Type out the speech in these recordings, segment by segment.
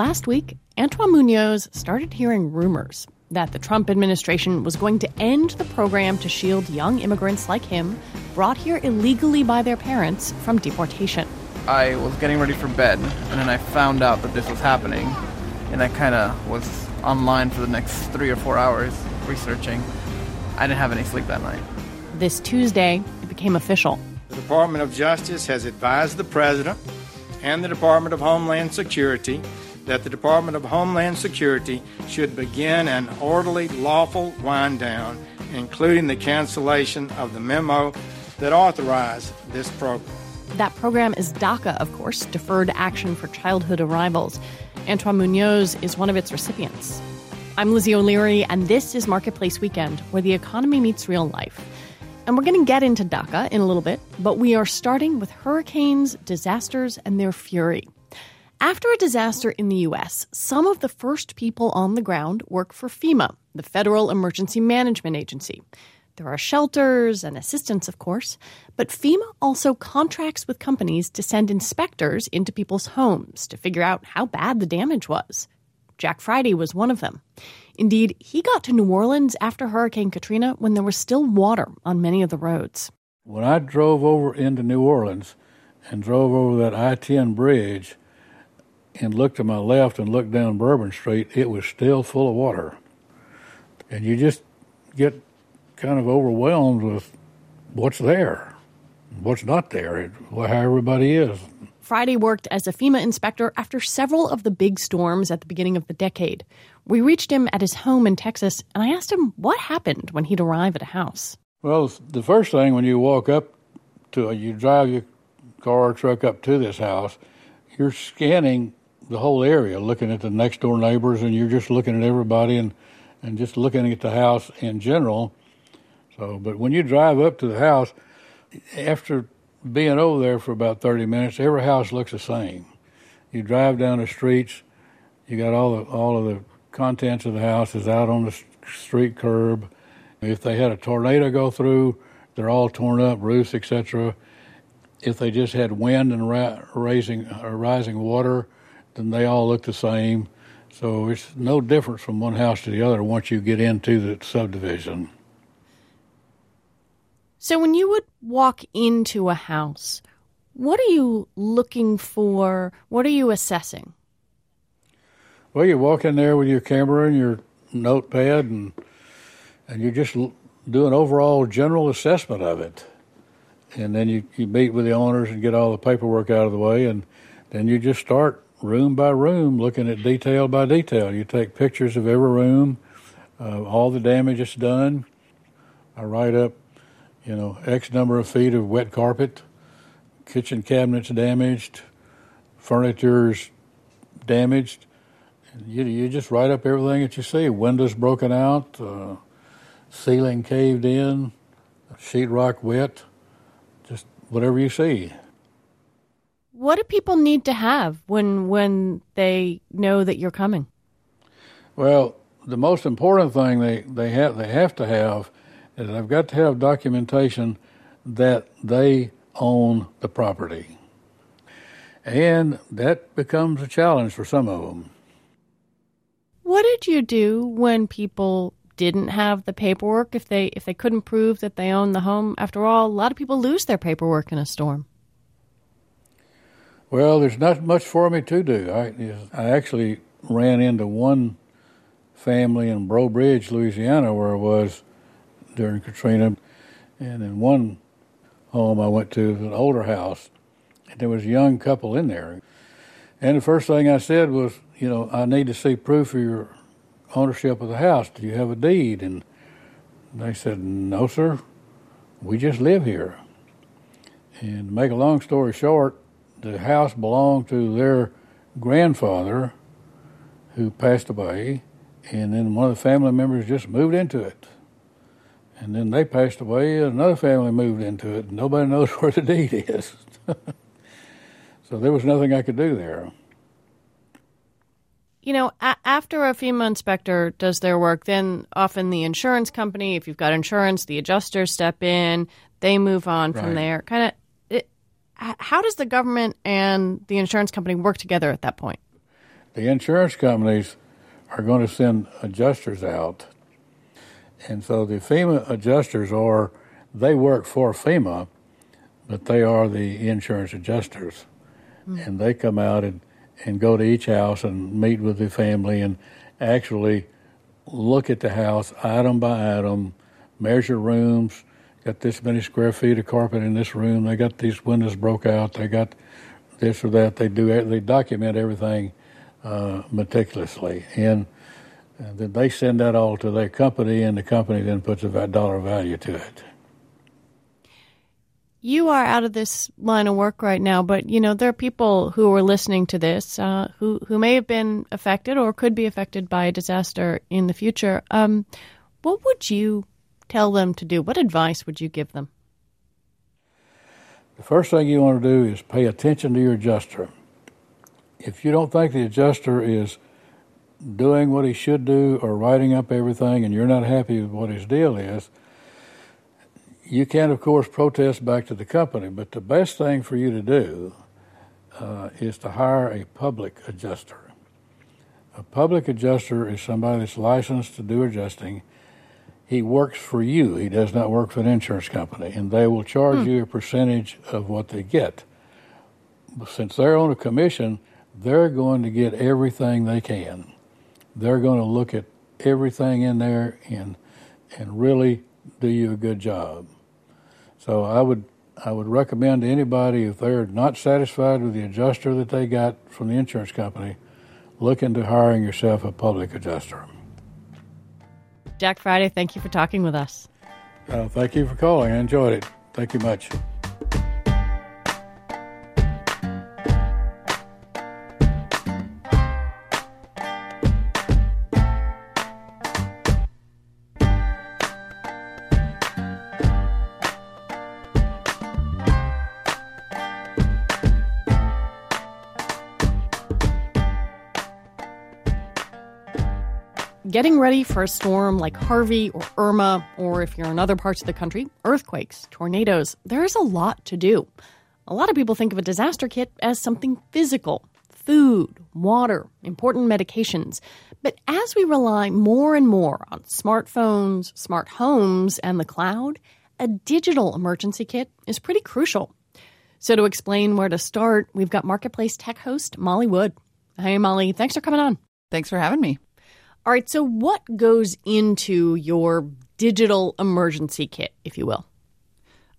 Last week, Antoine Munoz started hearing rumors that the Trump administration was going to end the program to shield young immigrants like him, brought here illegally by their parents, from deportation. I was getting ready for bed, and then I found out that this was happening, and I kind of was online for the next three or four hours researching. I didn't have any sleep that night. This Tuesday, it became official. The Department of Justice has advised the President and the Department of Homeland Security that the Department of Homeland Security should begin an orderly, lawful wind down, including the cancellation of the memo that authorized this program. That program is DACA, of course, Deferred Action for Childhood Arrivals. Antoine Munoz is one of its recipients. I'm Lizzie O'Leary, and this is Marketplace Weekend, where the economy meets real life. And we're going to get into DACA in a little bit, but we are starting with hurricanes, disasters, and their fury. After a disaster in the U.S., some of the first people on the ground work for FEMA, the Federal Emergency Management Agency. There are shelters and assistance, of course, but FEMA also contracts with companies to send inspectors into people's homes to figure out how bad the damage was. Jack Friday was one of them. Indeed, he got to New Orleans after Hurricane Katrina when there was still water on many of the roads. When I drove over into New Orleans and drove over that I 10 bridge and looked to my left and looked down Bourbon Street, it was still full of water. And you just get kind of overwhelmed with what's there, what's not there, how everybody is. Friday worked as a FEMA inspector after several of the big storms at the beginning of the decade. We reached him at his home in Texas, and I asked him what happened when he'd arrive at a house. Well, the first thing when you walk up to you drive your car or truck up to this house, you're scanning the whole area, looking at the next door neighbors, and you're just looking at everybody and, and just looking at the house in general. So, but when you drive up to the house, after being over there for about 30 minutes, every house looks the same. You drive down the streets, you got all the all of the contents of the house is out on the street curb. If they had a tornado go through, they're all torn up, roofs, etc. If they just had wind and ra- raising or rising water, then they all look the same. So it's no difference from one house to the other once you get into the subdivision. So when you would walk into a house, what are you looking for? What are you assessing? Well, you walk in there with your camera and your notepad, and and you just do an overall general assessment of it, and then you, you meet with the owners and get all the paperwork out of the way, and then you just start room by room looking at detail by detail. You take pictures of every room, uh, all the damage that's done. I write up you know, X number of feet of wet carpet, kitchen cabinets damaged, furniture's damaged. You, you just write up everything that you see. Windows broken out, uh, ceiling caved in, sheetrock wet, just whatever you see. What do people need to have when when they know that you're coming? Well, the most important thing they, they have they have to have is they've got to have documentation that they own the property. And that becomes a challenge for some of them. What did you do when people didn't have the paperwork if they if they couldn't prove that they own the home? After all, a lot of people lose their paperwork in a storm. Well, there's not much for me to do. I I actually ran into one family in Breaux Bridge, Louisiana, where I was during Katrina. And in one home I went to, an older house, and there was a young couple in there. And the first thing I said was, you know, I need to see proof of your ownership of the house. Do you have a deed? And they said, no, sir. We just live here. And to make a long story short, the house belonged to their grandfather who passed away, and then one of the family members just moved into it. And then they passed away, and another family moved into it, and nobody knows where the deed is. so there was nothing I could do there. You know, a- after a FEMA inspector does their work, then often the insurance company, if you've got insurance, the adjusters step in, they move on from there. Kind of, how does the government and the insurance company work together at that point? the insurance companies are going to send adjusters out. And so the FEMA adjusters are, they work for FEMA, but they are the insurance adjusters. Mm. And they come out and, and go to each house and meet with the family and actually look at the house item by item, measure rooms, got this many square feet of carpet in this room, they got these windows broke out, they got this or that. They do they document everything uh, meticulously, and, then they send that all to their company, and the company then puts a dollar value to it. You are out of this line of work right now, but you know there are people who are listening to this uh, who who may have been affected or could be affected by a disaster in the future. Um, what would you tell them to do? What advice would you give them? The first thing you want to do is pay attention to your adjuster. If you don't think the adjuster is doing what he should do or writing up everything and you're not happy with what his deal is, you can, of course, protest back to the company. But the best thing for you to do uh, is to hire a public adjuster. A public adjuster is somebody that's licensed to do adjusting he works for you. He does not work for an insurance company, and they will charge hmm. you a percentage of what they get. Since they're on a commission, they're going to get everything they can. They're going to look at everything in there and and really do you a good job. So I would I would recommend to anybody if they're not satisfied with the adjuster that they got from the insurance company, look into hiring yourself a public adjuster. Jack Friday, thank you for talking with us. Uh, thank you for calling. I enjoyed it. Thank you much. Getting ready for a storm like Harvey or Irma, or if you're in other parts of the country, earthquakes, tornadoes, there's a lot to do. A lot of people think of a disaster kit as something physical food, water, important medications. But as we rely more and more on smartphones, smart homes, and the cloud, a digital emergency kit is pretty crucial. So, to explain where to start, we've got Marketplace Tech host Molly Wood. Hey, Molly, thanks for coming on. Thanks for having me. All right, so what goes into your digital emergency kit, if you will?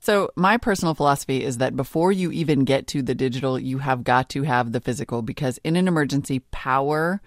So, my personal philosophy is that before you even get to the digital, you have got to have the physical because in an emergency, power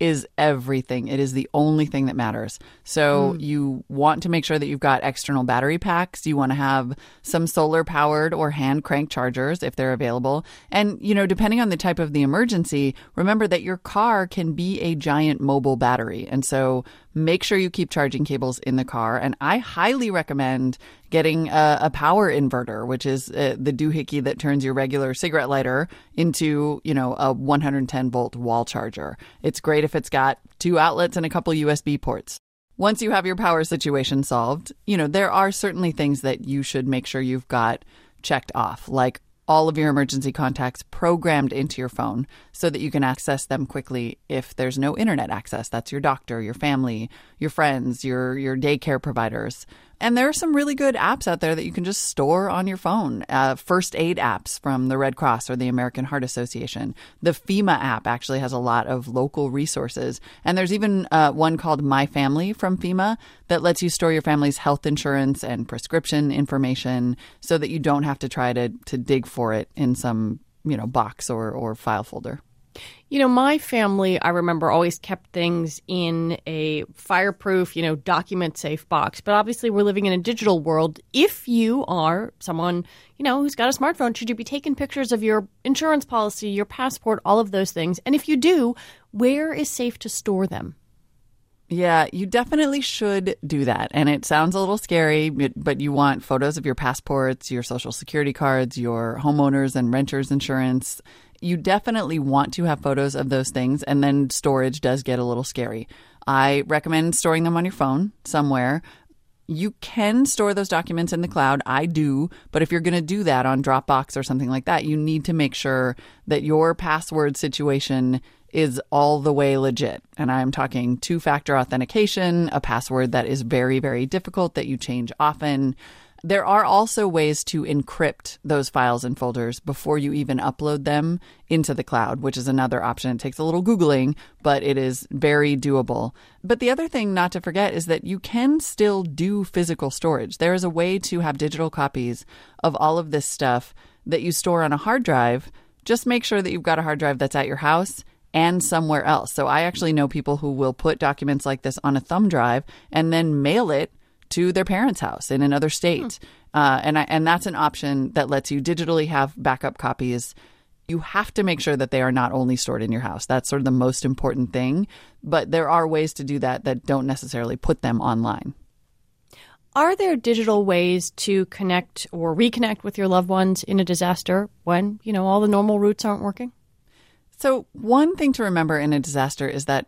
is everything. It is the only thing that matters. So mm. you want to make sure that you've got external battery packs. You want to have some solar powered or hand crank chargers if they're available. And, you know, depending on the type of the emergency, remember that your car can be a giant mobile battery. And so make sure you keep charging cables in the car. And I highly recommend getting a, a power inverter, which is uh, the doohickey that turns your regular cigarette lighter into, you know, a 110 volt wall charger. It's great if it's got two outlets and a couple USB ports. Once you have your power situation solved, you know, there are certainly things that you should make sure you've got checked off, like all of your emergency contacts programmed into your phone so that you can access them quickly if there's no internet access. That's your doctor, your family, your friends, your your daycare providers. And there are some really good apps out there that you can just store on your phone. Uh, first aid apps from the Red Cross or the American Heart Association. The FEMA app actually has a lot of local resources. And there's even uh, one called My Family from FEMA that lets you store your family's health insurance and prescription information so that you don't have to try to, to dig for it in some you know box or, or file folder. You know, my family, I remember, always kept things in a fireproof, you know, document safe box. But obviously, we're living in a digital world. If you are someone, you know, who's got a smartphone, should you be taking pictures of your insurance policy, your passport, all of those things? And if you do, where is safe to store them? Yeah, you definitely should do that. And it sounds a little scary, but you want photos of your passports, your social security cards, your homeowners and renters insurance you definitely want to have photos of those things, and then storage does get a little scary. I recommend storing them on your phone somewhere. You can store those documents in the cloud. I do. But if you're going to do that on Dropbox or something like that, you need to make sure that your password situation is all the way legit. And I'm talking two factor authentication, a password that is very, very difficult that you change often. There are also ways to encrypt those files and folders before you even upload them into the cloud, which is another option. It takes a little Googling, but it is very doable. But the other thing not to forget is that you can still do physical storage. There is a way to have digital copies of all of this stuff that you store on a hard drive. Just make sure that you've got a hard drive that's at your house and somewhere else. So I actually know people who will put documents like this on a thumb drive and then mail it to their parents' house in another state. Hmm. Uh, and I, and that's an option that lets you digitally have backup copies. You have to make sure that they are not only stored in your house. That's sort of the most important thing. But there are ways to do that that don't necessarily put them online. Are there digital ways to connect or reconnect with your loved ones in a disaster when, you know, all the normal routes aren't working? So, one thing to remember in a disaster is that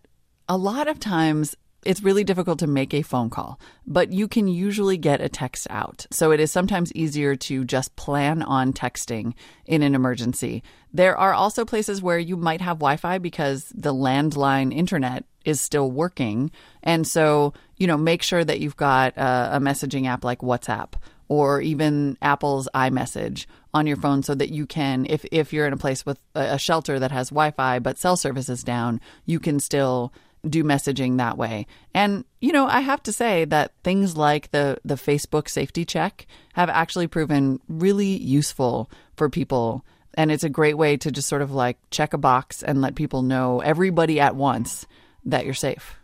a lot of times it's really difficult to make a phone call, but you can usually get a text out. So it is sometimes easier to just plan on texting in an emergency. There are also places where you might have Wi Fi because the landline internet is still working. And so, you know, make sure that you've got a, a messaging app like WhatsApp or even Apple's iMessage on your phone so that you can, if, if you're in a place with a, shelter that has Wi Fi but cell service is down, you can still do messaging that way. And you know, I have to say that things like the the Facebook safety check have actually proven really useful for people and it's a great way to just sort of like check a box and let people know everybody at once that you're safe.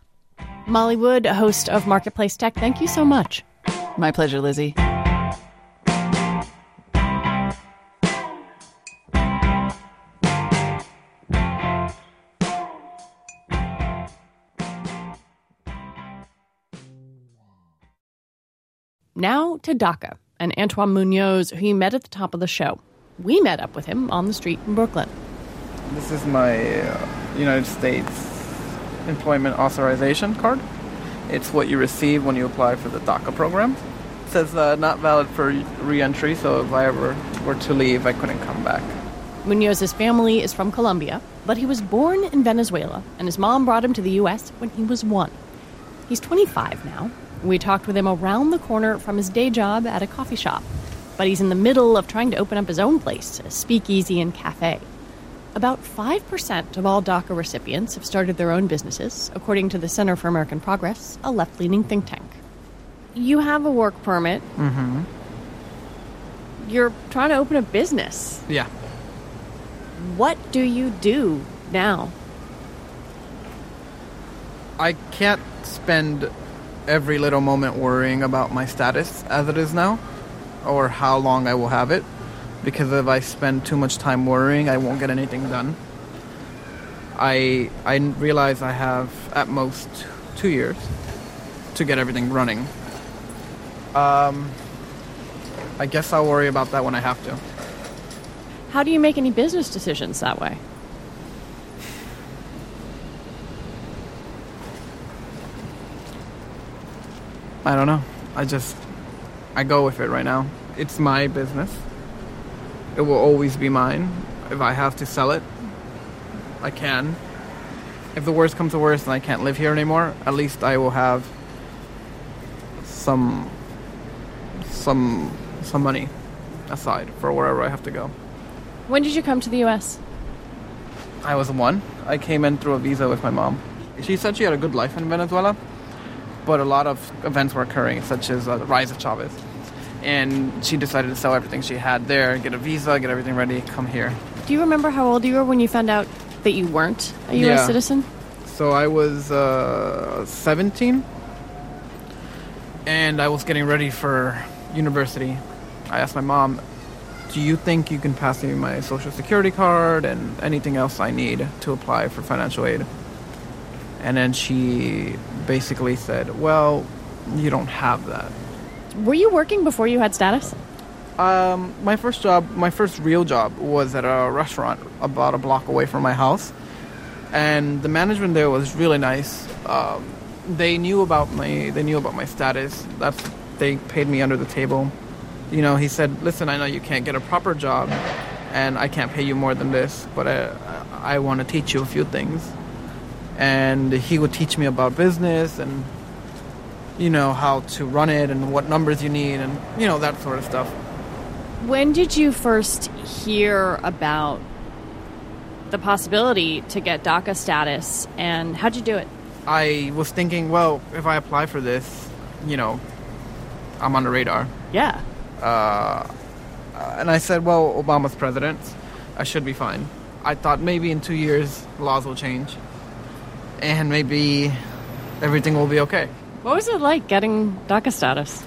Molly Wood, host of Marketplace Tech, thank you so much. My pleasure, Lizzie. Now to DACA and Antoine Munoz, who you met at the top of the show. We met up with him on the street in Brooklyn. This is my uh, United States employment authorization card. It's what you receive when you apply for the DACA program. It says uh, not valid for reentry, so if I ever were to leave, I couldn't come back. Munoz's family is from Colombia, but he was born in Venezuela, and his mom brought him to the U.S. when he was one. He's 25 now we talked with him around the corner from his day job at a coffee shop. But he's in the middle of trying to open up his own place, a speakeasy and cafe. About 5% of all DACA recipients have started their own businesses, according to the Center for American Progress, a left leaning think tank. You have a work permit. Mm-hmm. You're trying to open a business. Yeah. What do you do now? I can't spend every little moment worrying about my status as it is now or how long I will have it because if I spend too much time worrying, I won't get anything done. I I realize I have at most 2 years to get everything running. Um I guess I'll worry about that when I have to. How do you make any business decisions that way? I don't know. I just I go with it right now. It's my business. It will always be mine. If I have to sell it, I can. If the worst comes to worst and I can't live here anymore, at least I will have some some some money aside for wherever I have to go. When did you come to the US? I was one. I came in through a visa with my mom. She said she had a good life in Venezuela but a lot of events were occurring, such as uh, the rise of Chavez. And she decided to sell everything she had there, get a visa, get everything ready, come here. Do you remember how old you were when you found out that you weren't a U.S. Yeah. citizen? So I was uh, 17, and I was getting ready for university. I asked my mom, do you think you can pass me my social security card and anything else I need to apply for financial aid? And then she basically said, Well, you don't have that. Were you working before you had status? Um, my first job, my first real job, was at a restaurant about a block away from my house. And the management there was really nice. Um, they knew about my they knew about my status. That's they paid me under the table. You know, he said, "Listen, I know you can't get a proper job and I can't pay you more than this, but I, I want to teach you a few things. And he would teach me about business and, you know, how to run it and what numbers you need and, you know, that sort of stuff. When did you first hear about the possibility to get DACA status and how'd you do it? I was thinking, well, if I apply for this, you know, I'm on the radar. Yeah. Uh, and I said, well, Obama's president. I should be fine. I thought maybe in two years laws will change, and maybe everything will be okay. What was it like getting DACA status?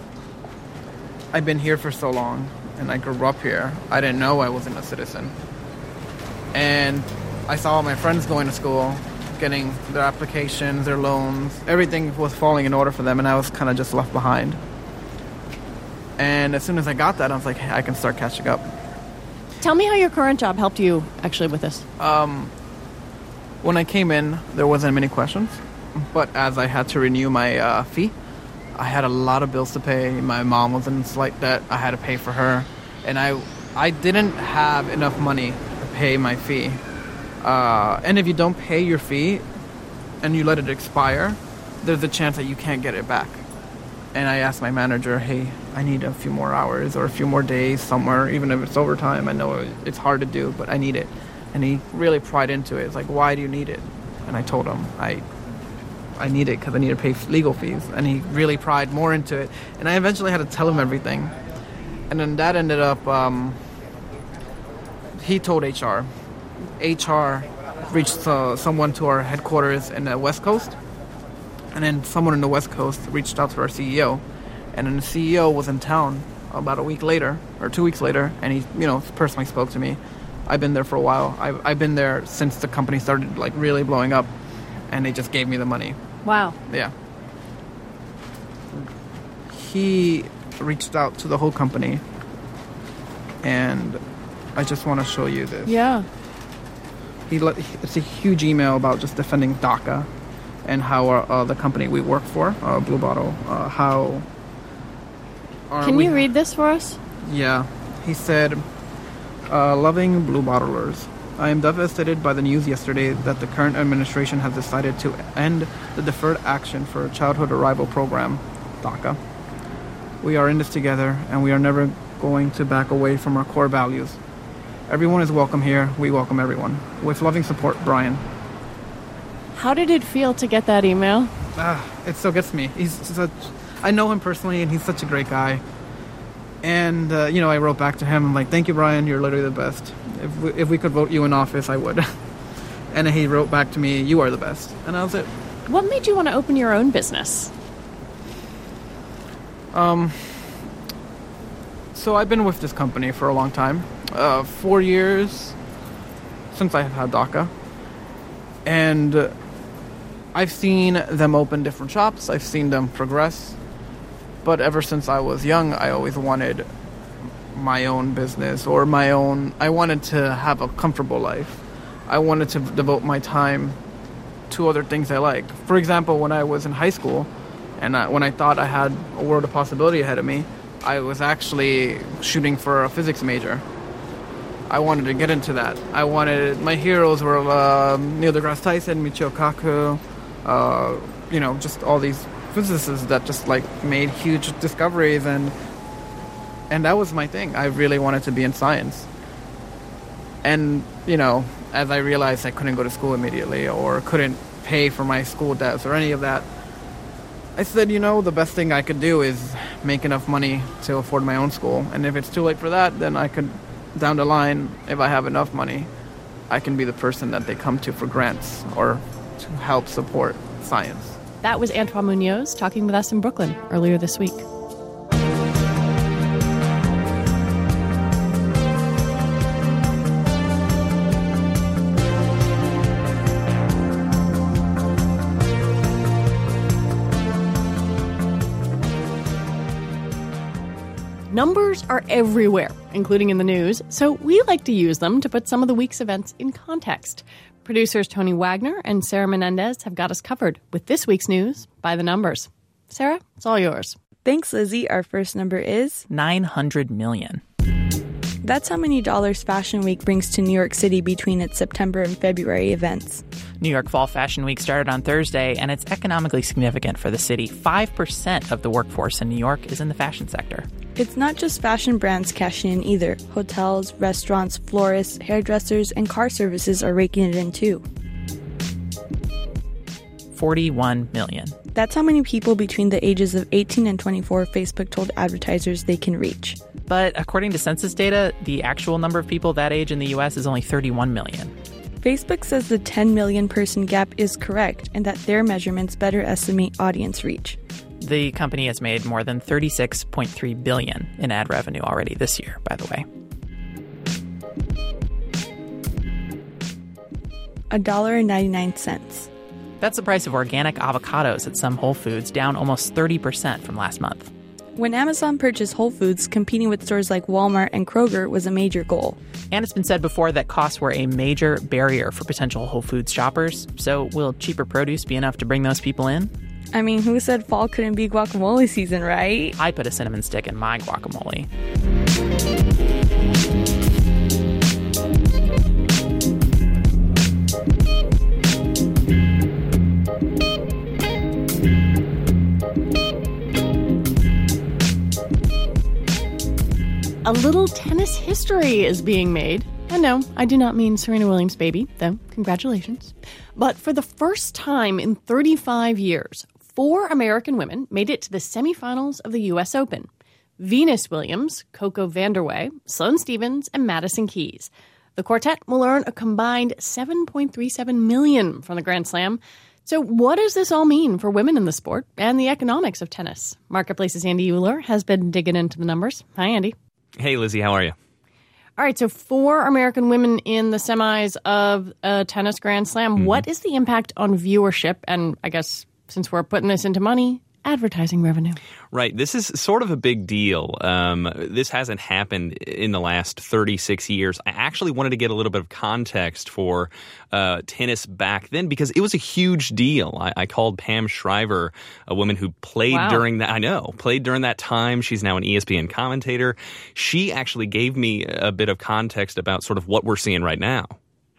I've been here for so long, and I grew up here. I didn't know I wasn't a citizen, and I saw all my friends going to school, getting their applications, their loans. Everything was falling in order for them, and I was kind of just left behind. And as soon as I got that, I was like, hey, I can start catching up. Tell me how your current job helped you actually with this. Um, when I came in, there wasn't many questions, but as I had to renew my uh, fee, I had a lot of bills to pay. My mom was in slight debt. I had to pay for her, and I I didn't have enough money to pay my fee. Uh, and if you don't pay your fee, and you let it expire, there's a chance that you can't get it back. And I asked my manager, "Hey, I need a few more hours or a few more days somewhere, even if it's overtime. I know it's hard to do, but I need it." And he really pried into it. It's like, "Why do you need it?" And I told him, "I I need it because I need to pay legal fees. And he really pried more into it. And I eventually had to tell him everything. And then that ended up, um, he told HR. HR reached uh, someone to our headquarters in the West Coast. And then someone in the West Coast reached out to our CEO. And then the CEO was in town about a week later, or two weeks later, and he, you know, personally spoke to me. I've been there for a while. I've, I've been there since the company started, like, really blowing up. And they just gave me the money. Wow. Yeah. He reached out to the whole company, and I just want to show you this. Yeah. He let, it's a huge email about just defending DACA and how our, uh, the company we work for, uh, Blue Bottle, uh, how. Can you read this for us? Yeah. He said, uh, Loving Blue Bottlers, I am devastated by the news yesterday that the current administration has decided to end the Deferred Action for Childhood Arrival Program, DACA. We are in this together, and we are never going to back away from our core values. Everyone is welcome here. We welcome everyone. With loving support, Brian. How did it feel to get that email? Ah, it still gets me. He's such. I know him personally, and he's such a great guy. And uh, you know, I wrote back to him I'm like, "Thank you, Brian. You're literally the best. If we, if we could vote you in office, I would." and he wrote back to me, "You are the best." And that was it. What made you want to open your own business? Um. So I've been with this company for a long time, uh, four years since I have had DACA, and I've seen them open different shops. I've seen them progress, but ever since I was young, I always wanted my own business or my own. I wanted to have a comfortable life. I wanted to devote my time to other things I like. For example, when I was in high school, and I, when I thought I had a world of possibility ahead of me, I was actually shooting for a physics major. I wanted to get into that. I wanted my heroes were uh, Neil deGrasse Tyson, Michio Kaku, uh, you know, just all these physicists that just like made huge discoveries, and and that was my thing. I really wanted to be in science. And you know, as I realized I couldn't go to school immediately or couldn't pay for my school debts or any of that, I said, you know, the best thing I could do is make enough money to afford my own school. And if it's too late for that, then I could, down the line, if I have enough money, I can be the person that they come to for grants or to help support science. That was Antoine Munoz talking with us in Brooklyn earlier this week. Numbers are everywhere, including in the news, so we like to use them to put some of the week's events in context. Producers Tony Wagner and Sarah Menendez have got us covered with this week's news by the numbers. Sarah, it's all yours. Thanks, Lizzie. Our first number is 900 million. That's how many dollars Fashion Week brings to New York City between its September and February events. New York Fall Fashion Week started on Thursday, and it's economically significant for the city. 5% of the workforce in New York is in the fashion sector. It's not just fashion brands cashing in either. Hotels, restaurants, florists, hairdressers, and car services are raking it in too. 41 million. That's how many people between the ages of 18 and 24 Facebook told advertisers they can reach. But according to census data, the actual number of people that age in the US is only 31 million. Facebook says the 10 million person gap is correct and that their measurements better estimate audience reach. The company has made more than 36.3 billion in ad revenue already this year, by the way. A dollar and 99 cents. That's the price of organic avocados at some Whole Foods, down almost 30% from last month. When Amazon purchased Whole Foods, competing with stores like Walmart and Kroger was a major goal. And it's been said before that costs were a major barrier for potential Whole Foods shoppers. So, will cheaper produce be enough to bring those people in? I mean, who said fall couldn't be guacamole season, right? I put a cinnamon stick in my guacamole. A little tennis history is being made. And no, I do not mean Serena Williams' baby, though, congratulations. But for the first time in 35 years, four American women made it to the semifinals of the U.S. Open Venus Williams, Coco Vandeweghe, Sloane Stevens, and Madison Keys. The quartet will earn a combined 7.37 million from the Grand Slam. So, what does this all mean for women in the sport and the economics of tennis? Marketplace's Andy Uhler has been digging into the numbers. Hi, Andy. Hey, Lizzie, how are you? All right, so four American women in the semis of a tennis Grand Slam. Mm-hmm. What is the impact on viewership? And I guess since we're putting this into money, advertising revenue. Right. This is sort of a big deal. Um, this hasn't happened in the last 36 years. I actually wanted to get a little bit of context for uh, tennis back then because it was a huge deal. I, I called Pam Shriver, a woman who played Wow. during that. I know, played during that time. She's now an ESPN commentator. She actually gave me a bit of context about sort of what we're seeing right now.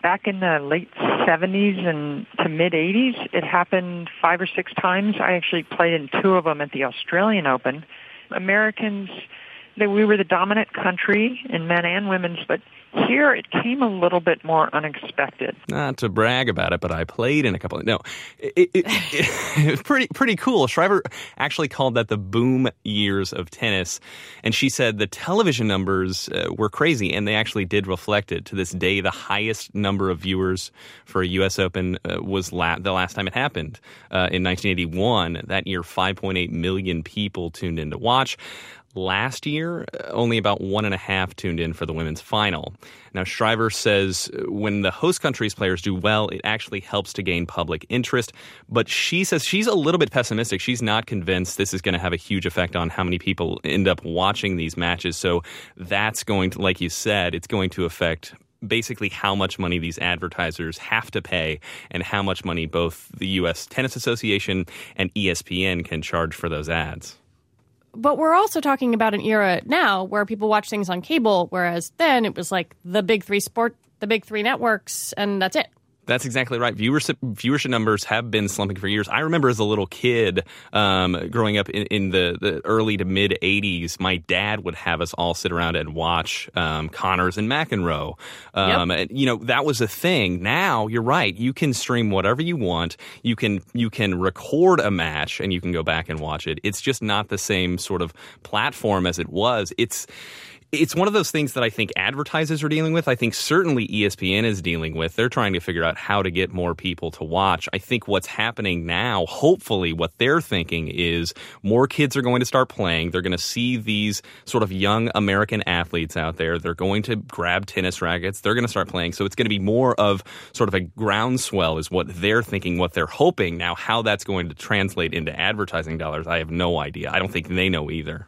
back in the late 70s and to mid 80s, it happened five or six times. I actually played in two of them at the Australian Open. Americans, they, we were the dominant country in men and women's, but here it came a little bit more unexpected. not to brag about it, but I played in a couple. Of, no, it, it, it, was pretty pretty cool. Shriver actually called that the boom years of tennis, and she said the television numbers uh, were crazy, and they actually did reflect it. To this day, the highest number of viewers for a U.S. Open uh, was la- the last time it happened uh, in 1981. That year, 5.8 million people tuned in to watch. Last year, uh, only about one and a half tuned in for the women's final. Now, Shriver says uh, when the host country's players do well, it actually helps to gain public interest. But she says she's a little bit pessimistic. She's not convinced this is going to have a huge effect on how many people end up watching these matches. So that's going to, like you said, it's going to affect basically how much money these advertisers have to pay and how much money both the U.S. Tennis Association and ESPN can charge for those ads. But we're also talking about an era now where people watch things on cable, whereas then it was like the big three sport, the big three networks, and that's it. That's exactly right. Viewership viewership numbers have been slumping for years. I remember as a little kid, um, growing up in, in the, the early to mid '80s, my dad would have us all sit around and watch um, Connors and McEnroe. Um, and, you know that was a thing. Now you're right. You can stream whatever you want. You can you can record a match and you can go back and watch it. It's just not the same sort of platform as it was. It's it's one of those things that I think advertisers are dealing with. I think certainly ESPN is dealing with. They're trying to figure out how to get more people to watch. I think what's happening now, hopefully, what they're thinking is more kids are going to start playing. They're going to see these sort of young American athletes out there. They're going to grab tennis rackets. They're going to start playing. So it's going to be more of sort of a groundswell, is what they're thinking, what they're hoping. Now, how that's going to translate into advertising dollars, I have no idea. I don't think they know either.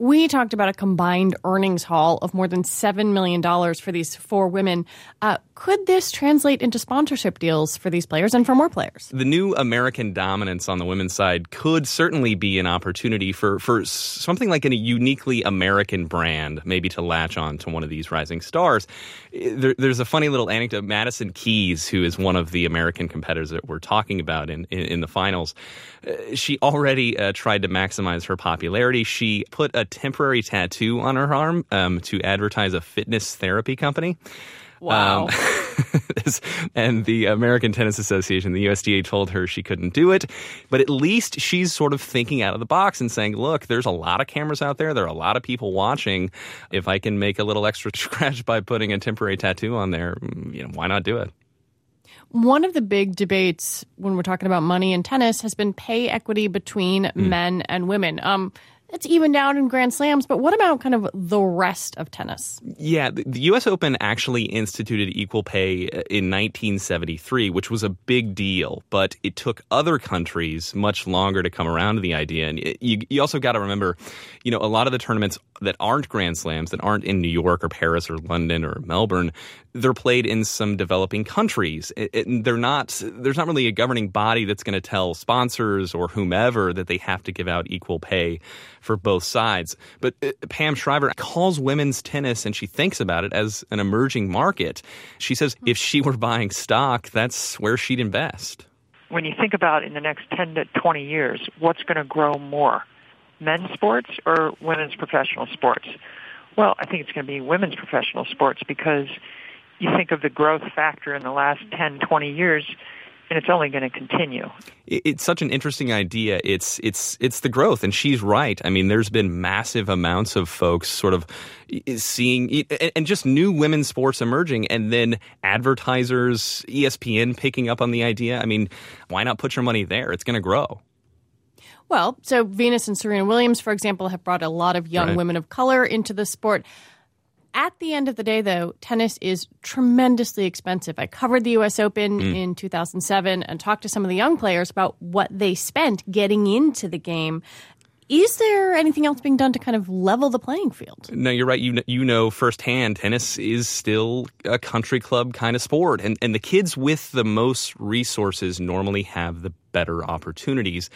We talked about a combined earnings haul of more than $7 million for these four women. Uh, could this translate into sponsorship deals for these players and for more players? The new American dominance on the women's side could certainly be an opportunity for, for something like a uniquely American brand, maybe to latch on to one of these rising stars. There, there's a funny little anecdote. Madison Keys, who is one of the American competitors that we're talking about in, in, in the finals, uh, she already uh, tried to maximize her popularity. She put a temporary tattoo on her arm um, to advertise a fitness therapy company. Wow. Um, and the American Tennis Association, the USTA, told her she couldn't do it. But at least she's sort of thinking out of the box and saying, look, there's a lot of cameras out there. There are a lot of people watching. If I can make a little extra scratch by putting a temporary tattoo on there, mm, you know, why not do it? One of the big debates when we're talking about money in tennis has been pay equity between mm. men and women. Um, it's evened out in Grand Slams, but what about kind of the rest of tennis? Yeah, the U.S. Open actually instituted equal pay uh, in 1973, which was a big deal, but it took other countries much longer to come around to the idea. And you, you also got to remember, you know, a lot of the tournaments that aren't Grand Slams, that aren't in New York or Paris or London or Melbourne, they're played in some developing countries. It, it, they're not. There's not really a governing body that's going to tell sponsors or whomever that they have to give out equal pay for both sides. But uh, Pam Shriver calls women's tennis and she thinks about it as an emerging market. She says if she were buying stock, that's where she'd invest. When you think about in the next 10 to 20 years, what's going to grow more? Men's sports or women's professional sports? Well, I think it's going to be women's professional sports because you think of the growth factor in the last 10, 20 years, and it's only going to continue. It's such an interesting idea. It's it's it's the growth, and she's right. I mean, there's been massive amounts of folks sort of seeing and just new women's sports emerging, and then advertisers, ESPN picking up on the idea. I mean, why not put your money there? It's going to grow. Well, so Venus and Serena Williams, for example, have brought a lot of young right. women of color into the sport. At the end of the day, though, tennis is tremendously expensive. I covered the U.S. Open mm. in 2007 and talked to some of the young players about what they spent getting into the game. Is there anything else being done to kind of level the playing field? No, you're right. You you know firsthand, tennis is still a country club kind of sport, and and the kids with the most resources normally have the better opportunities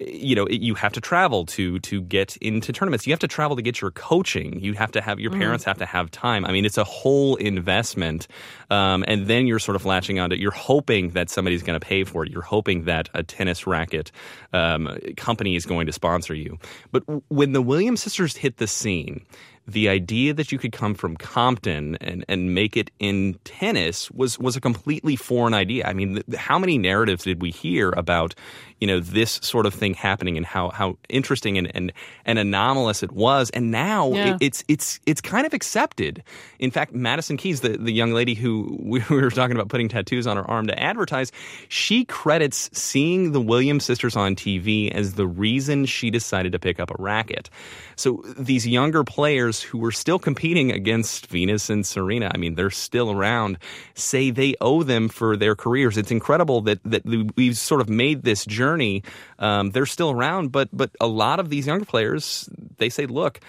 you know you have to travel to to get into tournaments. You have to travel to get your coaching. You have to have your mm-hmm. parents have to have time. I mean it's a whole investment um, and then you're sort of latching onto it you're hoping that somebody's going to pay for it. You're hoping that a tennis racket um, company is going to sponsor you. But when the williams sisters hit the scene the idea that you could come from Compton and, and make it in tennis was was a completely foreign idea. I mean, th- how many narratives did we hear about you know this sort of thing happening and how how interesting and and, and anomalous it was? And now yeah. it, it's it's it's kind of accepted. In fact, Madison Keys, the, the young lady who we were talking about putting tattoos on her arm to advertise, she credits seeing the Williams sisters on TV as the reason she decided to pick up a racket. So these younger players who were still competing against Venus and Serena, I mean, they're still around, say they owe them for their careers. It's incredible that, that we've sort of made this journey. Um, they're still around, but, but a lot of these younger players, they say, look,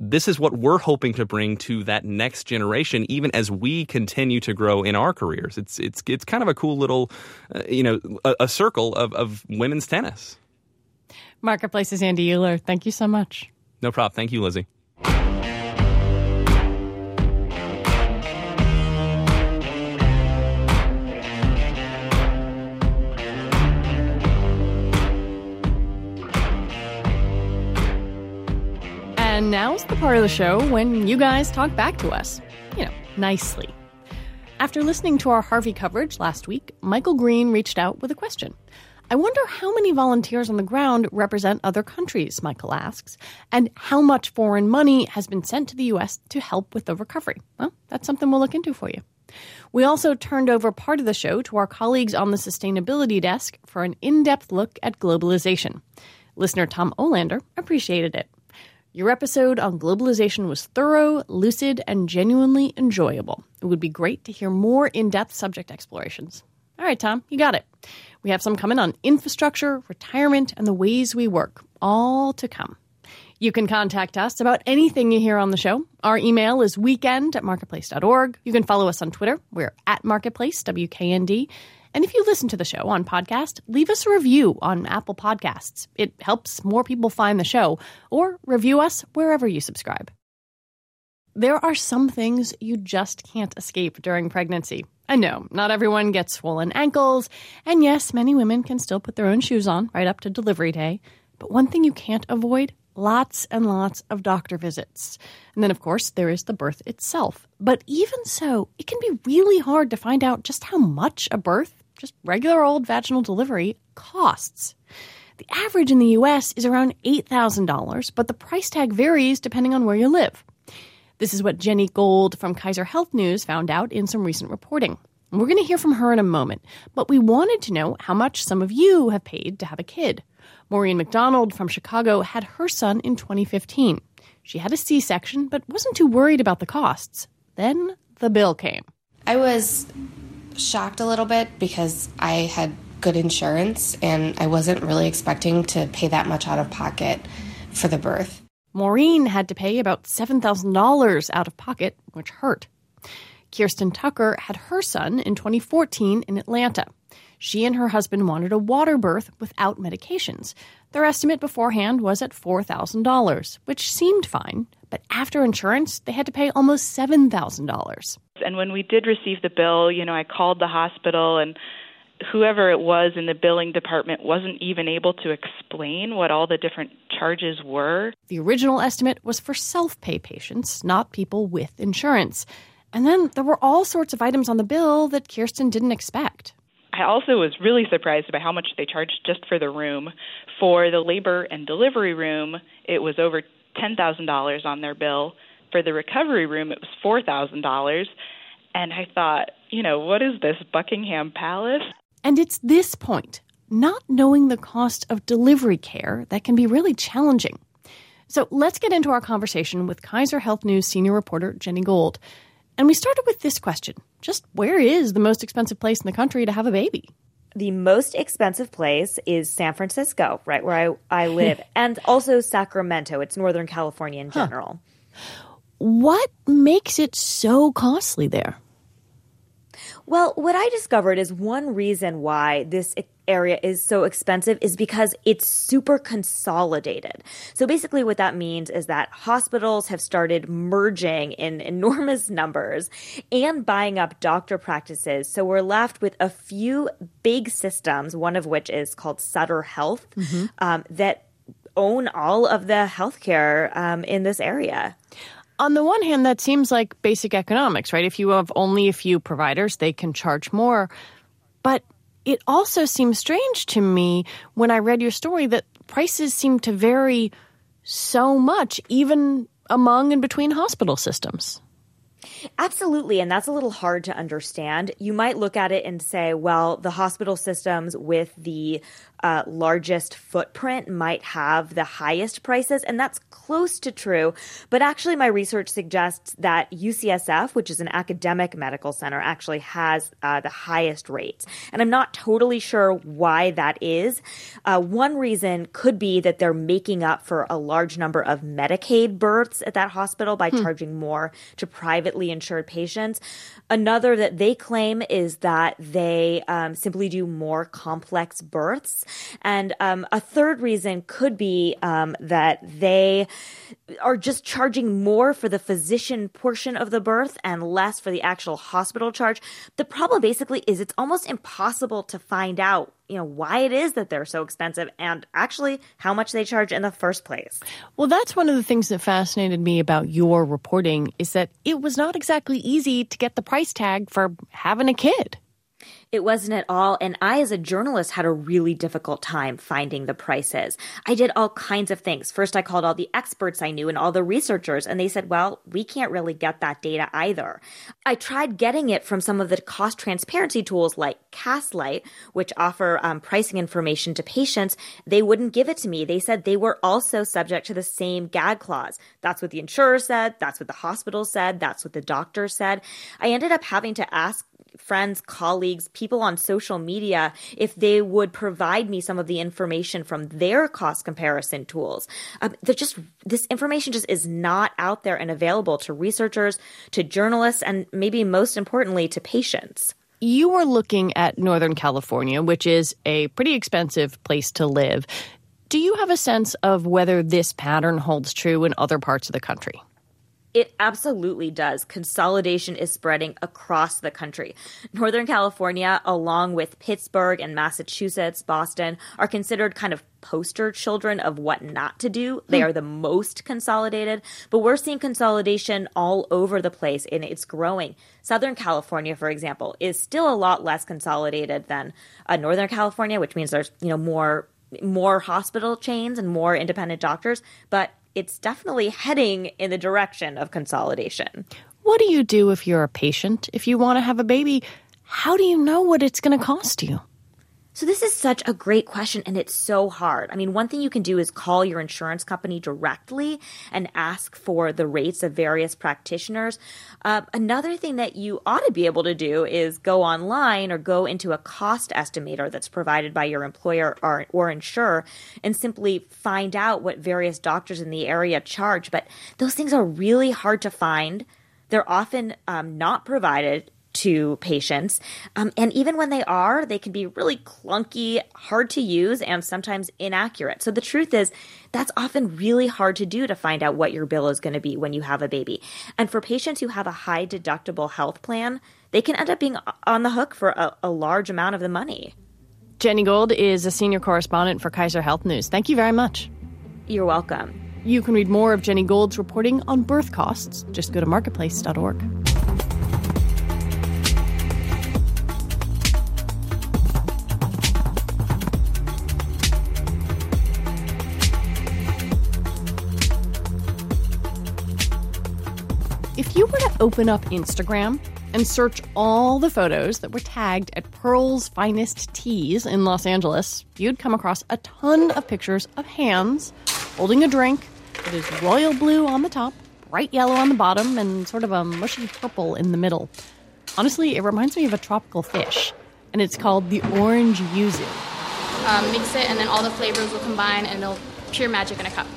this is what we're hoping to bring to that next generation, even as we continue to grow in our careers. It's it's it's kind of a cool little, uh, you know, a, a circle of, of women's tennis. Marketplace's Andy Uhler. Thank you so much. No problem. Thank you, Lizzie. Now's the part of the show when you guys talk back to us. You know, nicely. After listening to our Harvey coverage last week, Michael Green reached out with a question. I wonder how many volunteers on the ground represent other countries, Michael asks, and how much foreign money has been sent to the U.S. to help with the recovery. Well, that's something we'll look into for you. We also turned over part of the show to our colleagues on the sustainability desk for an in depth look at globalization. Listener Tom Olander appreciated it. Your episode on globalization was thorough, lucid, and genuinely enjoyable. It would be great to hear more in depth subject explorations. All right, Tom, you got it. We have some coming on infrastructure, retirement, and the ways we work, all to come. You can contact us about anything you hear on the show. Our email is weekend at marketplace.org. You can follow us on Twitter. We're at Marketplace, WKND. And if you listen to the show on podcast, leave us a review on Apple Podcasts. It helps more people find the show, or review us wherever you subscribe. There are some things you just can't escape during pregnancy. I know, not everyone gets swollen ankles, and yes, many women can still put their own shoes on right up to delivery day. But one thing you can't avoid lots and lots of doctor visits. And then, of course, there is the birth itself. But even so, it can be really hard to find out just how much a birth, just regular old vaginal delivery, costs. The average in the US is around $8,000, but the price tag varies depending on where you live. This is what Jenny Gold from Kaiser Health News found out in some recent reporting. we're going to hear from her in a moment, but we wanted to know how much some of you have paid to have a kid. Maureen McDonald from Chicago had her son in 2015. She had a C section, but wasn't too worried about the costs. Then the bill came. I was shocked a little bit because I had good insurance and I wasn't really expecting to pay that much out of pocket for the birth. Maureen had to pay about $7,000 out of pocket, which hurt. Kirsten Tucker had her son in 2014 in Atlanta. She and her husband wanted a water birth without medications. Their estimate beforehand was at $4,000, which seemed fine, but after insurance, they had to pay almost $7,000. And when we did receive the bill, you know, I called the hospital and whoever it was in the billing department wasn't even able to explain what all the different charges were. The original estimate was for self pay patients, not people with insurance. And then there were all sorts of items on the bill that Kirsten didn't expect. I also was really surprised by how much they charged just for the room. For the labor and delivery room, it was over $10,000 on their bill. For the recovery room, it was $4,000. And I thought, you know, what is this, Buckingham Palace? And it's this point, not knowing the cost of delivery care, that can be really challenging. So let's get into our conversation with Kaiser Health News senior reporter Jenny Gold. And we started with this question just where is the most expensive place in the country to have a baby? The most expensive place is San Francisco, right where I, I live, and also Sacramento. It's Northern California in general. Huh. What makes it so costly there? Well, what I discovered is one reason why this area is so expensive is because it's super consolidated. So basically what that means is that hospitals have started merging in enormous numbers and buying up doctor practices. So we're left with a few big systems, one of which is called Sutter Health, mm-hmm. um, that own all of the healthcare um, in this area on the one hand, that seems like basic economics, right? If you have only a few providers, they can charge more. But it also seems strange to me when I read your story that prices seem to vary so much, even among and between hospital systems. Absolutely. And that's a little hard to understand. You might look at it and say, well, the hospital systems with the uh, largest footprint might have the highest prices, and that's close to true. But actually, my research suggests that UCSF, which is an academic medical center, actually has uh, the highest rates. And I'm not totally sure why that is. Uh, one reason could be that they're making up for a large number of Medicaid births at that hospital by hmm. charging more to privately insured patients. Another that they claim is that they um, simply do more complex births. And um, a third reason could be um, that they are just charging more for the physician portion of the birth and less for the actual hospital charge. The problem basically is it's almost impossible to find out you know why it is that they're so expensive and actually how much they charge in the first place. Well, that's one of the things that fascinated me about your reporting is that it was not exactly easy to get the price tag for having a kid. It wasn't at all. And I, as a journalist, had a really difficult time finding the prices. I did all kinds of things. First, I called all the experts I knew and all the researchers, and they said, well, we can't really get that data either. I tried getting it from some of the cost transparency tools like Castlight, which offer um, pricing information to patients. They wouldn't give it to me. They said they were also subject to the same gag clause. That's what the insurer said. That's what the hospital said. That's what the doctor said. I ended up having to ask friends, colleagues, people on social media if they would provide me some of the information from their cost comparison tools. Um, they're just, this information just is not out there and available to researchers, to journalists, and maybe most importantly, to patients. You are looking at Northern California, which is a pretty expensive place to live. Do you have a sense of whether this pattern holds true in other parts of the country? It absolutely does. Consolidation is spreading across the country. Northern California, along with Pittsburgh and Massachusetts, Boston, are considered kind of poster children of what not to do. They hmm. are the most consolidated, but we're seeing consolidation all over the place and it's growing. Southern California, for example, is still a lot less consolidated than uh, Northern California, which means there's, you know, more more hospital chains and more independent doctors, but it's definitely heading in the direction of consolidation. What do you do if you're a patient? If you want to have a baby, how do you know what it's going to cost you? So this is such a great question and it's so hard. I mean, one thing you can do is call your insurance company directly and ask for the rates of various practitioners. Uh, another thing that you ought to be able to do is go online or go into a cost estimator that's provided by your employer or, or insurer and simply find out what various doctors in the area charge. But those things are really hard to find. They're often um, not provided to patients. Um, and even when they are, they can be really clunky, hard to use, and sometimes inaccurate. So the truth is, that's often really hard to do to find out what your bill is going to be when you have a baby. And for patients who have a high deductible health plan, they can end up being on the hook for a, a large amount of the money. Jenny Gold is a senior correspondent for Kaiser Health News. Thank you very much. You're welcome. You can read more of Jenny Gold's reporting on birth costs. Just go to marketplace.org. If you were to open up Instagram and search all the photos that were tagged at Pearl's Finest Teas in Los Angeles, you'd come across a ton of pictures of hands holding a drink that is royal blue on the top, bright yellow on the bottom, and sort of a mushy purple in the middle. Honestly, it reminds me of a tropical fish, and it's called the orange yuzu. Um, mix it, and then all the flavors will combine, and it'll pure magic in a cup.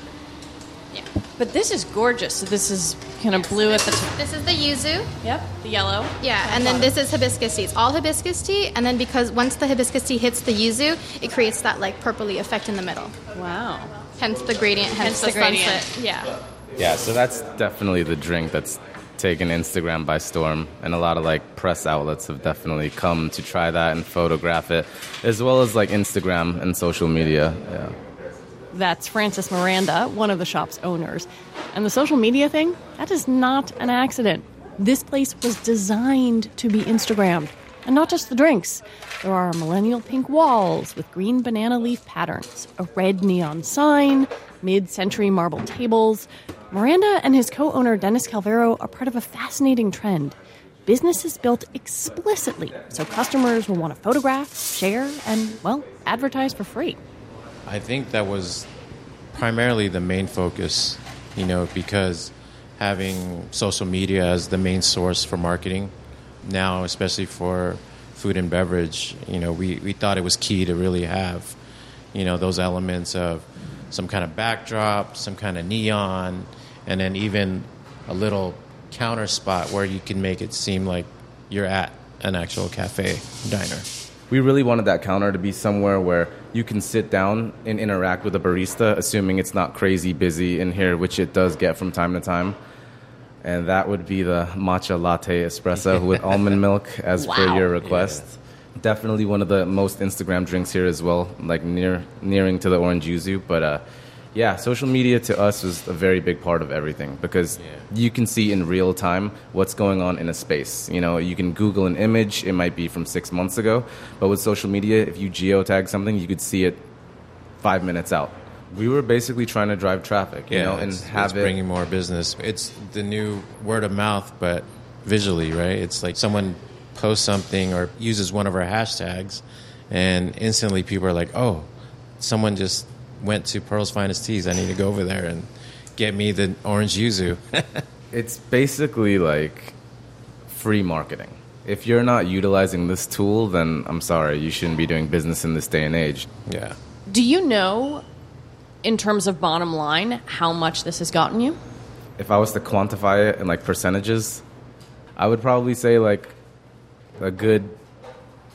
Yeah. But this is gorgeous. So this is kind of blue at the top. This is the yuzu. Yep, the yellow. Yeah, and then this is hibiscus tea. It's all hibiscus tea, and then because once the hibiscus tea hits the yuzu, it creates that like purpley effect in the middle. Wow. Hence the gradient. Hence, hence the, the gradient. Sunset. Yeah. Yeah, so that's definitely the drink that's taken Instagram by storm, and a lot of like press outlets have definitely come to try that and photograph it, as well as like Instagram and social media. Yeah. That's Francis Miranda, one of the shop's owners. And the social media thing, that is not an accident. This place was designed to be Instagrammed. And not just the drinks. There are millennial pink walls with green banana leaf patterns, a red neon sign, mid century marble tables. Miranda and his co owner Dennis Calvero are part of a fascinating trend. Business is built explicitly so customers will want to photograph, share, and, well, advertise for free. I think that was primarily the main focus, you know, because having social media as the main source for marketing now, especially for food and beverage, you know, we, we thought it was key to really have, you know, those elements of some kind of backdrop, some kind of neon, and then even a little counter spot where you can make it seem like you're at an actual cafe diner we really wanted that counter to be somewhere where you can sit down and interact with a barista, assuming it's not crazy busy in here, which it does get from time to time. And that would be the matcha latte espresso with almond milk, as wow. per your request. Yeah. Definitely one of the most Instagram drinks here as well, like near nearing to the orange yuzu. But uh, yeah, social media to us is a very big part of everything because yeah. you can see in real time what's going on in a space. You know, you can Google an image, it might be from six months ago, but with social media, if you geotag something, you could see it five minutes out. We were basically trying to drive traffic, you yeah, know, and it's, have it's it bringing more business. It's the new word of mouth, but visually, right? It's like someone posts something or uses one of our hashtags, and instantly people are like, "Oh, someone just went to Pearl's Finest Teas. I need to go over there and get me the orange yuzu. it's basically like free marketing. if you're not utilizing this tool, then I'm sorry, you shouldn't be doing business in this day and age. Yeah. Do you know, in terms of bottom line, how much this has gotten you? If I was to quantify it in like percentages, I would probably say like a good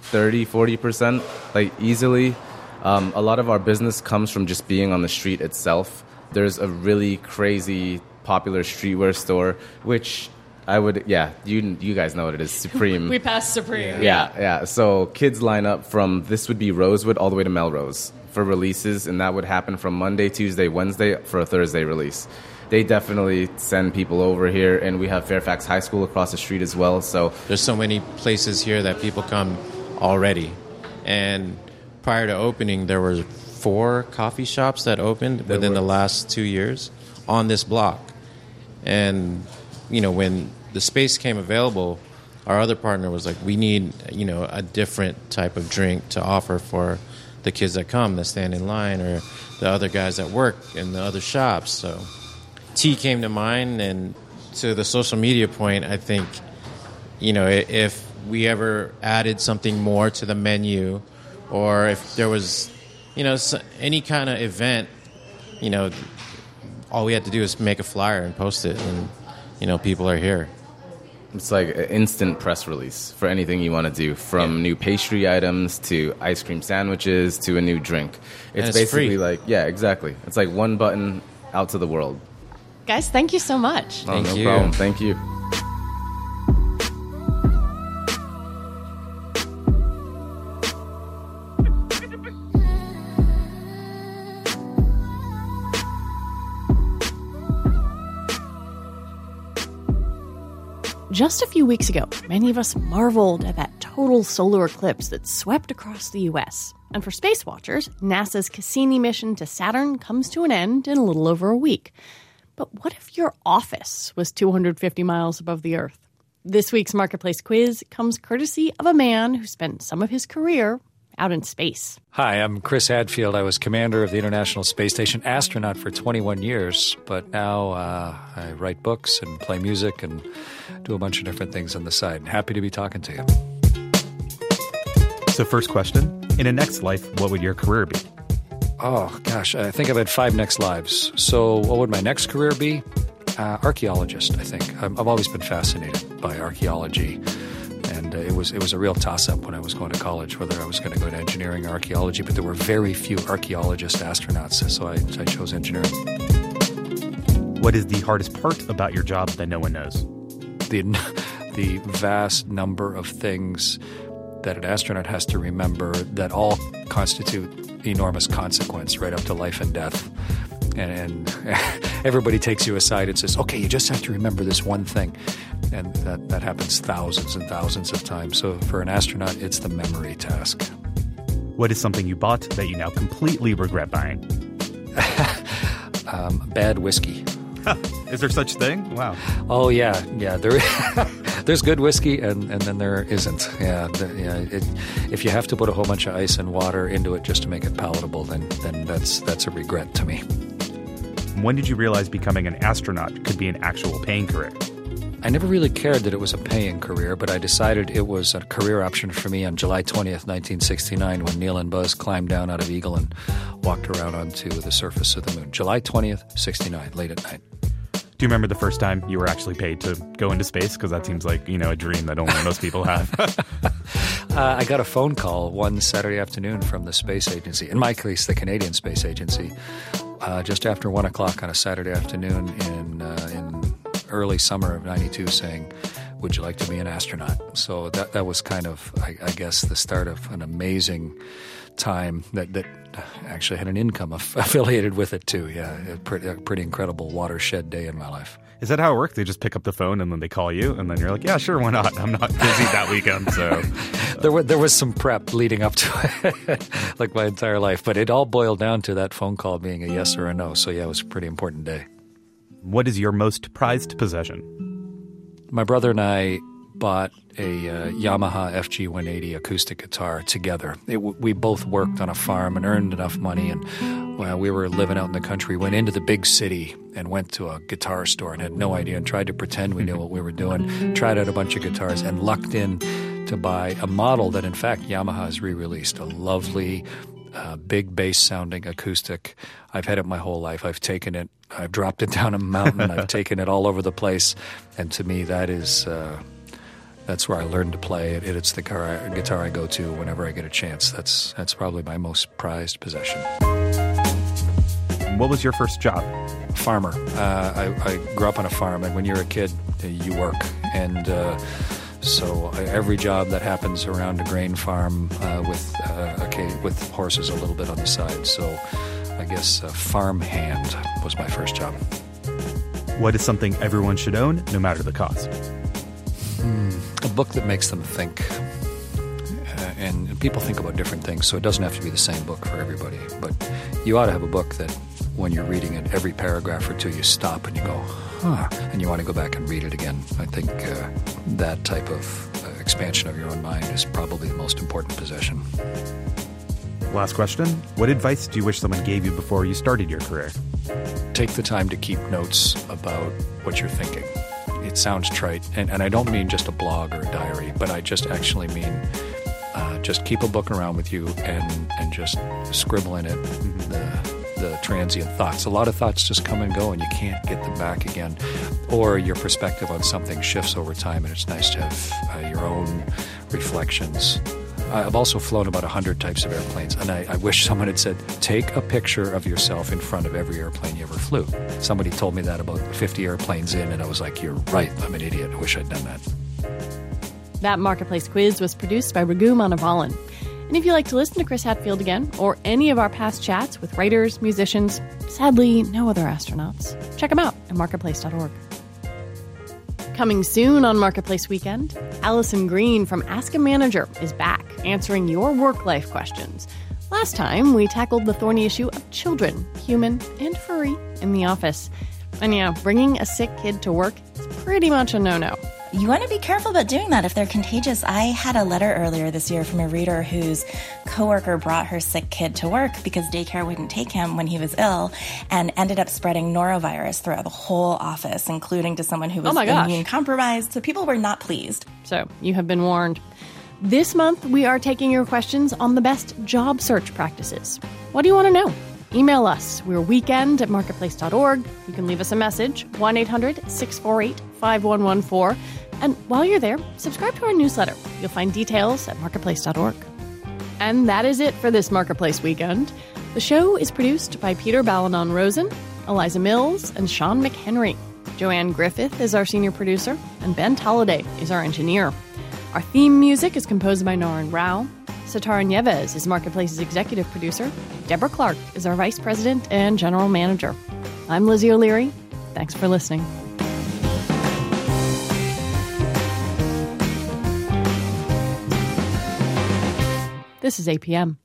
30, 40%, like easily. Um, a lot of our business comes from just being on the street itself. There's a really crazy popular streetwear store, which I would, yeah, you you guys know what it is, Supreme. we passed Supreme. yeah, yeah. So kids line up from this would be Rosewood all the way to Melrose for releases, and that would happen from Monday, Tuesday, Wednesday for a Thursday release. They definitely send people over here, and we have Fairfax High School across the street as well. So There's so many places here that people come already. And prior to opening, there were four coffee shops that opened within the last two years on this block. And, you know, when the space came available, our other partner was like, we need, you know, a different type of drink to offer for the kids that come, that stand in line, or the other guys that work in the other shops. So tea came to mind. And to the social media point, I think, you know, if we ever added something more to the menu, or if there was, you know, any kind of event, you know, all we had to do is make a flyer and post it, and you know, people are here. It's like an instant press release for anything you want to do, from new pastry items to ice cream sandwiches to a new drink. It's, And it's basically free. like, yeah, exactly. It's like one button out to the world. Guys, thank you so much. Oh, no problem. Thank you. Just a few weeks ago, many of us marveled at that total solar eclipse that swept across the US. And for space watchers, NASA's Cassini mission to Saturn comes to an end in a little over a week. But what if your office was 250 miles above the Earth? This week's Marketplace quiz comes courtesy of a man who spent some of his career out in space. Hi, I'm Chris Hadfield. I was commander of the International Space Station astronaut for 21 years, but now uh, I write books and play music and do a bunch of different things on the side. Happy to be talking to you. So, first question In a next life, what would your career be? Oh, gosh, I think I've had five next lives. So, what would my next career be? Uh, archaeologist, I think. I'm, I've always been fascinated by archaeology. And uh, it was it was a real toss up when I was going to college whether I was going to go to engineering or archaeology. But there were very few archaeologist astronauts, so I, I chose engineering. What is the hardest part about your job that no one knows? the the vast number of things that an astronaut has to remember that all constitute enormous consequence right up to life and death. And, and everybody takes you aside and says, "Okay, you just have to remember this one thing," and that that happens thousands and thousands of times. So for an astronaut, it's the memory task. What is something you bought that you now completely regret buying? Um, bad whiskey. is there such thing? Wow. Oh yeah, yeah. There, there's good whiskey, and, and then there isn't. Yeah, the, yeah. It, if you have to put a whole bunch of ice and water into it just to make it palatable, then then that's that's a regret to me. When did you realize becoming an astronaut could be an actual paying career? I never really cared that it was a paying career, but I decided it was a career option for me on July 20th, 1969, when Neil and Buzz climbed down out of Eagle and walked around onto the surface of the moon. July 20th, 69, late at night. Do you remember the first time you were actually paid to go into space? Because that seems like you know a dream that only most people have. Uh, I got a phone call one Saturday afternoon from the space agency, in my case, the Canadian Space Agency, uh, just after one o'clock on a Saturday afternoon in uh, in early summer of '92, saying, "Would you like to be an astronaut?" So that that was kind of, I, I guess, the start of an amazing time that that actually had an income aff- affiliated with it too. Yeah, a pretty, a pretty incredible watershed day in my life. Is that how it works? They just pick up the phone and then they call you, and then you're like, "Yeah, sure, why not? I'm not busy that weekend, so." there was there was some prep leading up to it, like my entire life, but it all boiled down to that phone call being a yes or a no. So yeah, it was a pretty important day. What is your most prized possession? My brother and I bought a uh, Yamaha FG 180 acoustic guitar together. It, we both worked on a farm and earned enough money, and well, we were living out in the country, went into the big city and went to a guitar store and had no idea and tried to pretend we knew what we were doing, tried out a bunch of guitars and lucked in to buy a model that, in fact, Yamaha has re released a lovely, uh, big bass sounding acoustic. I've had it my whole life. I've taken it, I've dropped it down a mountain, I've taken it all over the place. And to me, that is. Uh, that's where I learned to play it. It's the guitar I, guitar I go to whenever I get a chance. That's that's probably my most prized possession. What was your first job? Farmer. Uh, I, I, grew up on a farm, and when you're a kid, you work, and uh, so every job that happens around a grain farm uh, with uh, okay, with horses a little bit on the side. So I guess farm hand was my first job. What is something everyone should own, no matter the cost? a book that makes them think. Uh, and people think about different things, so it doesn't have to be the same book for everybody. But you ought to have a book that, when you're reading it, every paragraph or two, you stop and you go, huh, and you want to go back and read it again. I think uh, that type of uh, expansion of your own mind is probably the most important possession. Last question What advice do you wish someone gave you before you started your career? Take the time to keep notes about what you're thinking it sounds trite, and, and I don't mean just a blog or a diary, but I just actually mean uh, just keep a book around with you and and just scribble in it the the transient thoughts. A lot of thoughts just come and go, and you can't get them back again. Or your perspective on something shifts over time, and it's nice to have uh, your own reflections I've also flown about 100 types of airplanes, and I, I, wish someone had said, take a picture of yourself in front of every airplane you ever flew. Somebody told me that about 50 airplanes in, and I was like, you're right, I'm an idiot. I wish I'd done that. That Marketplace quiz was produced by Raghu Manavalan. And if you'd like to listen to Chris Hadfield again, or any of our past chats with writers, musicians, sadly, no other astronauts, check them out at marketplace.org. Coming soon on Marketplace Weekend, Alison Green from Ask a Manager is back answering your work life questions. Last time, we tackled the thorny issue of children, human and furry, in the office. And yeah, bringing a sick kid to work is pretty much a no no you want to be careful about doing that if they're contagious. I had a letter earlier this year from a reader whose coworker brought her sick kid to work because daycare wouldn't take him when he was ill and ended up spreading norovirus throughout the whole office, including to someone who oh was oh immune compromised. So people were not pleased. So you have been warned. This month, we are taking your questions on the best job search practices. What do you want to know? Email us. We're weekend at marketplace.org. You can leave us a message, 1 800 648 5114. And while you're there, subscribe to our newsletter. You'll find details at marketplace.org. And that is it for this Marketplace weekend. The show is produced by Peter Balonon Rosen, Eliza Mills, and Sean McHenry. Joanne Griffith is our senior producer, and Ben Tolliday is our engineer. Our theme music is composed by Norin Rao. Sitara Nieves is Marketplace's executive producer. Deborah Clark is our vice president and general manager. I'm Lizzie O'Leary. Thanks for listening. This is APM.